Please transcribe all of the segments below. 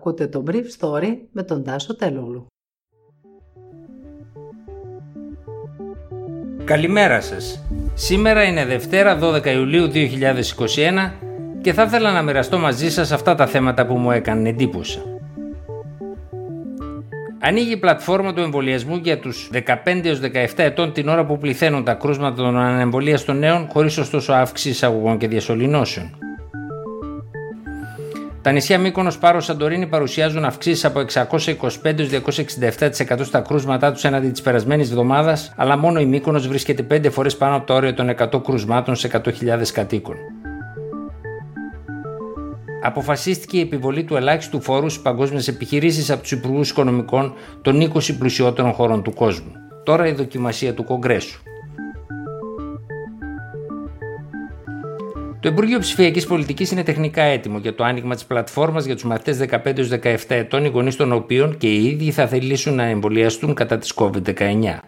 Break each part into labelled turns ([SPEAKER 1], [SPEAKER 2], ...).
[SPEAKER 1] Ακούτε το Brief Story με τον Τάσο Τελούλου.
[SPEAKER 2] Καλημέρα σας. Σήμερα είναι Δευτέρα 12 Ιουλίου 2021 και θα ήθελα να μοιραστώ μαζί σας αυτά τα θέματα που μου έκανε εντύπωση. Ανοίγει η πλατφόρμα του εμβολιασμού για τους 15 17 ετών την ώρα που πληθαίνουν τα κρούσματα των ανεμβολίας των νέων χωρίς ωστόσο αύξηση εισαγωγών και διασωληνώσεων. Τα νησιά Μύκονος, Πάρος, Σαντορίνη παρουσιάζουν αυξήσεις από 625-267% στα κρούσματά τους έναντι της περασμένης εβδομάδας, αλλά μόνο η Μύκονος βρίσκεται 5 φορές πάνω από το όριο των 100 κρούσματων σε 100.000 κατοίκων. Αποφασίστηκε η επιβολή του ελάχιστου φόρου στις παγκόσμιες επιχειρήσεις από τους Υπουργούς Οικονομικών των 20 πλουσιότερων χωρών του κόσμου. Τώρα η δοκιμασία του Κογκρέσου. Το Υπουργείο Ψηφιακής Πολιτικής είναι τεχνικά έτοιμο για το άνοιγμα της πλατφόρμας για τους μαθητές 15-17 ετών, οι γονείς των οποίων και οι ίδιοι θα θελήσουν να εμβολιαστούν κατά της COVID-19.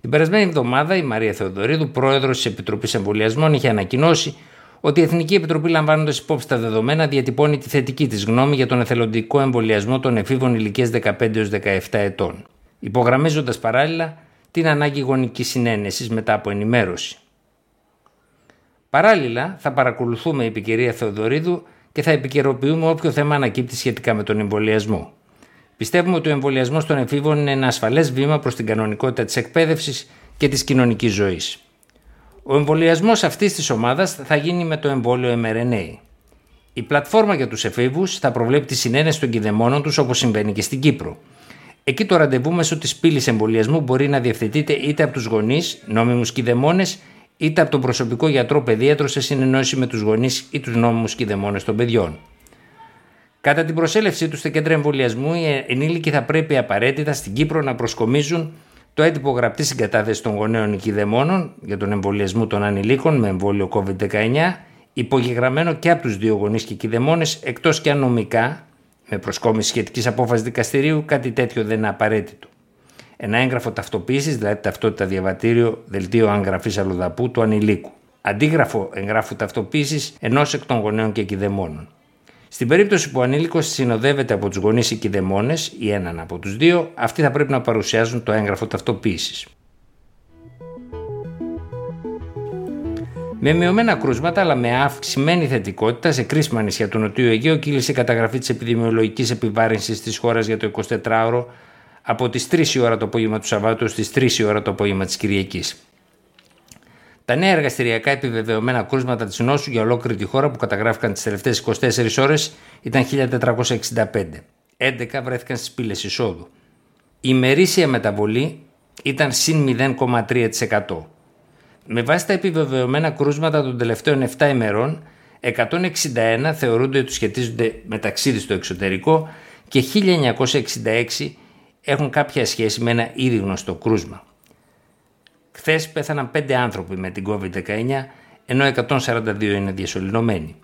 [SPEAKER 2] Την περασμένη εβδομάδα η Μαρία Θεοδωρίδου, πρόεδρος της Επιτροπής Εμβολιασμών, είχε ανακοινώσει ότι η Εθνική Επιτροπή, λαμβάνοντας υπόψη τα δεδομένα, διατυπώνει τη θετική της γνώμη για τον εθελοντικό εμβολιασμό των εφήβων ηλικίας 15-17 ετών, υπογραμμίζοντας παράλληλα την ανάγκη γονικής συνένεσης μετά από ενημέρωση. Παράλληλα, θα παρακολουθούμε, η κυρία Θεοδωρίδου, και θα επικαιροποιούμε όποιο θέμα ανακύπτει σχετικά με τον εμβολιασμό. Πιστεύουμε ότι ο εμβολιασμός των εφήβων είναι ένα ασφαλές βήμα προς την κανονικότητα της εκπαίδευσης και της κοινωνικής ζωής. Ο εμβολιασμός αυτής της ομάδας θα γίνει με το εμβόλιο mRNA. Η πλατφόρμα για τους εφήβους θα προβλέπει τη συνένεση των κηδεμόνων τους όπως συμβαίνει και στην Κύπρο. Εκεί το ραντεβού μέσω της πύλης εμβολιασμού μπορεί να διευθετείται είτε από τους γονείς, νόμιμους κηδεμόνες, είτε από τον προσωπικό γιατρό παιδίατρο σε συνεννόηση με τους γονείς ή τους νόμιμους κηδεμόνε των παιδιών. Κατά την προσέλευσή τους στα κέντρα εμβολιασμού, οι ενήλικοι θα πρέπει απαραίτητα στην Κύπρο να προσκομίζουν το έντυπο γραπτή συγκατάθεση των γονέων οικειδαιμόνων για τον εμβολιασμό των ανηλίκων με εμβόλιο COVID-19, υπογεγραμμένο και από τους δύο γονείς και οικειδαιμόνε, εκτός και αν νομικά, με προσκόμιση σχετικής απόφασης δικαστηρίου, κάτι τέτοιο δεν είναι απαραίτητο. Ένα έγγραφο ταυτοποίησης, δηλαδή ταυτότητα διαβατήριο, δελτίο εγγραφή αλλοδαπού του ανηλίκου. Αντίγραφο εγγράφου ταυτοποίησης ενός εκ των γονέων και οικειδαιμόνων. Στην περίπτωση που ο ανήλικος συνοδεύεται από τους γονείς ή κηδεμόνε ή έναν από τους δύο, αυτοί θα πρέπει να παρουσιάζουν το έγγραφο ταυτοποίησης. Με μειωμένα κρούσματα αλλά με αυξημένη θετικότητα σε κρίσιμα νησιά του Νοτιού Αιγαίου κύλησε η καταγραφή της επιδημιολογικής επιβάρυνσης της χώρας για το 24ωρο από τις 3 η ώρα το απόγευμα του Σαββάτου στις 3 η ώρα το απόγευμα της Κυριακής. Τα νέα εργαστηριακά επιβεβαιωμένα κρούσματα της νόσου για ολόκληρη τη χώρα που καταγράφηκαν τις τελευταίες 24 ώρες ήταν 1465. 11 βρέθηκαν στις πύλες εισόδου. Η ημερήσια μεταβολή ήταν συν 0,3%. Με βάση τα επιβεβαιωμένα κρούσματα των τελευταίων 7 ημερών, 161 θεωρούνται ότι σχετίζονται με ταξίδι στο εξωτερικό και 1966 έχουν κάποια σχέση με ένα ήδη γνωστό κρούσμα. Χθες πέθαναν 5 άνθρωποι με την COVID-19, ενώ 142 είναι διασωληνωμένοι.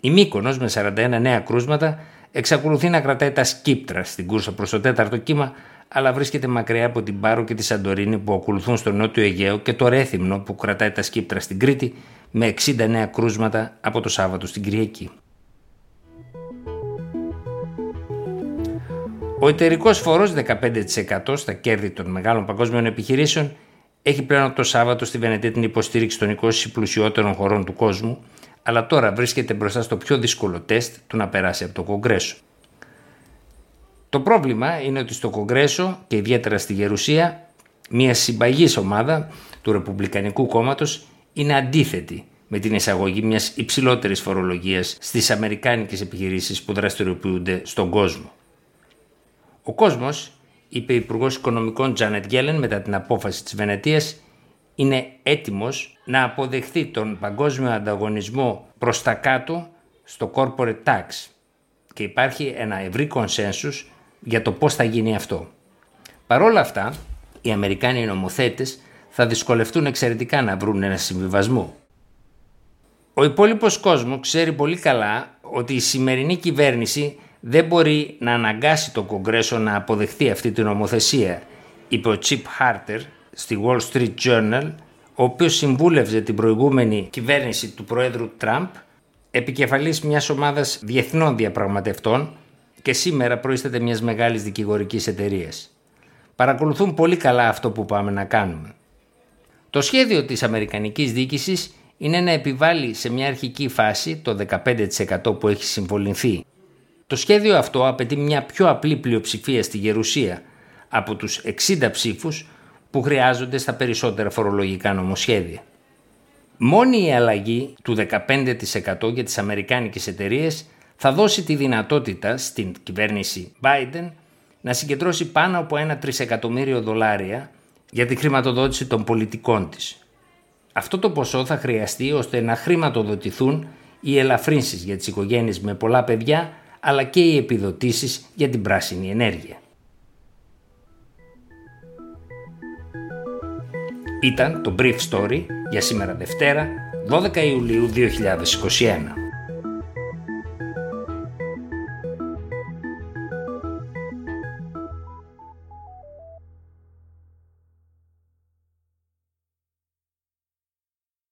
[SPEAKER 2] Η Μύκονος με 41 νέα κρούσματα εξακολουθεί να κρατάει τα σκύπτρα στην κούρσα προς το τέταρτο κύμα, αλλά βρίσκεται μακριά από την Πάρο και τη Σαντορίνη που ακολουθούν στο νότιο Αιγαίο και το Ρέθυμνο που κρατάει τα σκύπτρα στην Κρήτη με 60 νέα κρούσματα από το Σάββατο στην Κυριακή. Ο εταιρικός φόρο 15% στα κέρδη των μεγάλων παγκόσμιων επιχειρήσεων έχει πλέον από το Σάββατο στη Βενετία την υποστήριξη των 20 πλουσιότερων χωρών του κόσμου, αλλά τώρα βρίσκεται μπροστά στο πιο δύσκολο τεστ του να περάσει από το Κογκρέσο. Το πρόβλημα είναι ότι στο Κογκρέσο και ιδιαίτερα στη Γερουσία, μια συμπαγής ομάδα του Ρεπουμπλικανικού κόμματος είναι αντίθετη με την εισαγωγή μιας υψηλότερης φορολογίας στις αμερικάνικες επιχειρήσεις που δραστηριοποιούνται στον κόσμο. Ο κόσμος είπε η Υπουργός Οικονομικών Τζάνετ Γέλεν μετά την απόφαση της Βενετίας, είναι έτοιμος να αποδεχθεί τον παγκόσμιο ανταγωνισμό προς τα κάτω στο corporate tax και υπάρχει ένα ευρύ κονσένσους για το πώς θα γίνει αυτό. Παρόλα αυτά, οι Αμερικάνοι νομοθέτες θα δυσκολευτούν εξαιρετικά να βρουν ένα συμβιβασμό. Ο υπόλοιπος κόσμος ξέρει πολύ καλά ότι η σημερινή κυβέρνηση δεν μπορεί να αναγκάσει το Κογκρέσο να αποδεχθεί αυτή την νομοθεσία, είπε ο Chip Harter στη Wall Street Journal, ο οποίος συμβούλευζε την προηγούμενη κυβέρνηση του Προέδρου Τραμπ, επικεφαλής μιας ομάδας διεθνών διαπραγματευτών και σήμερα προείσταται μιας μεγάλης δικηγορικής εταιρείας. Παρακολουθούν πολύ καλά αυτό που πάμε να κάνουμε. Το σχέδιο της Αμερικανικής Διοίκησης είναι να επιβάλλει σε μια αρχική φάση το 15% που έχει συμβοληθεί. Το σχέδιο αυτό απαιτεί μια πιο απλή πλειοψηφία στη Γερουσία από τους 60 ψήφους που χρειάζονται στα περισσότερα φορολογικά νομοσχέδια. Μόνη η αλλαγή του 15% για τις αμερικάνικες εταιρείες θα δώσει τη δυνατότητα στην κυβέρνηση Biden να συγκεντρώσει πάνω από ένα τρισεκατομμύριο δολάρια για τη χρηματοδότηση των πολιτικών της. Αυτό το ποσό θα χρειαστεί ώστε να χρηματοδοτηθούν οι ελαφρύνσεις για τις οικογένειες με πολλά παιδιά αλλά και οι επιδοτήσεις για την πράσινη ενέργεια. Ήταν το Brief Story για σήμερα Δευτέρα 12 Ιουλίου 2021.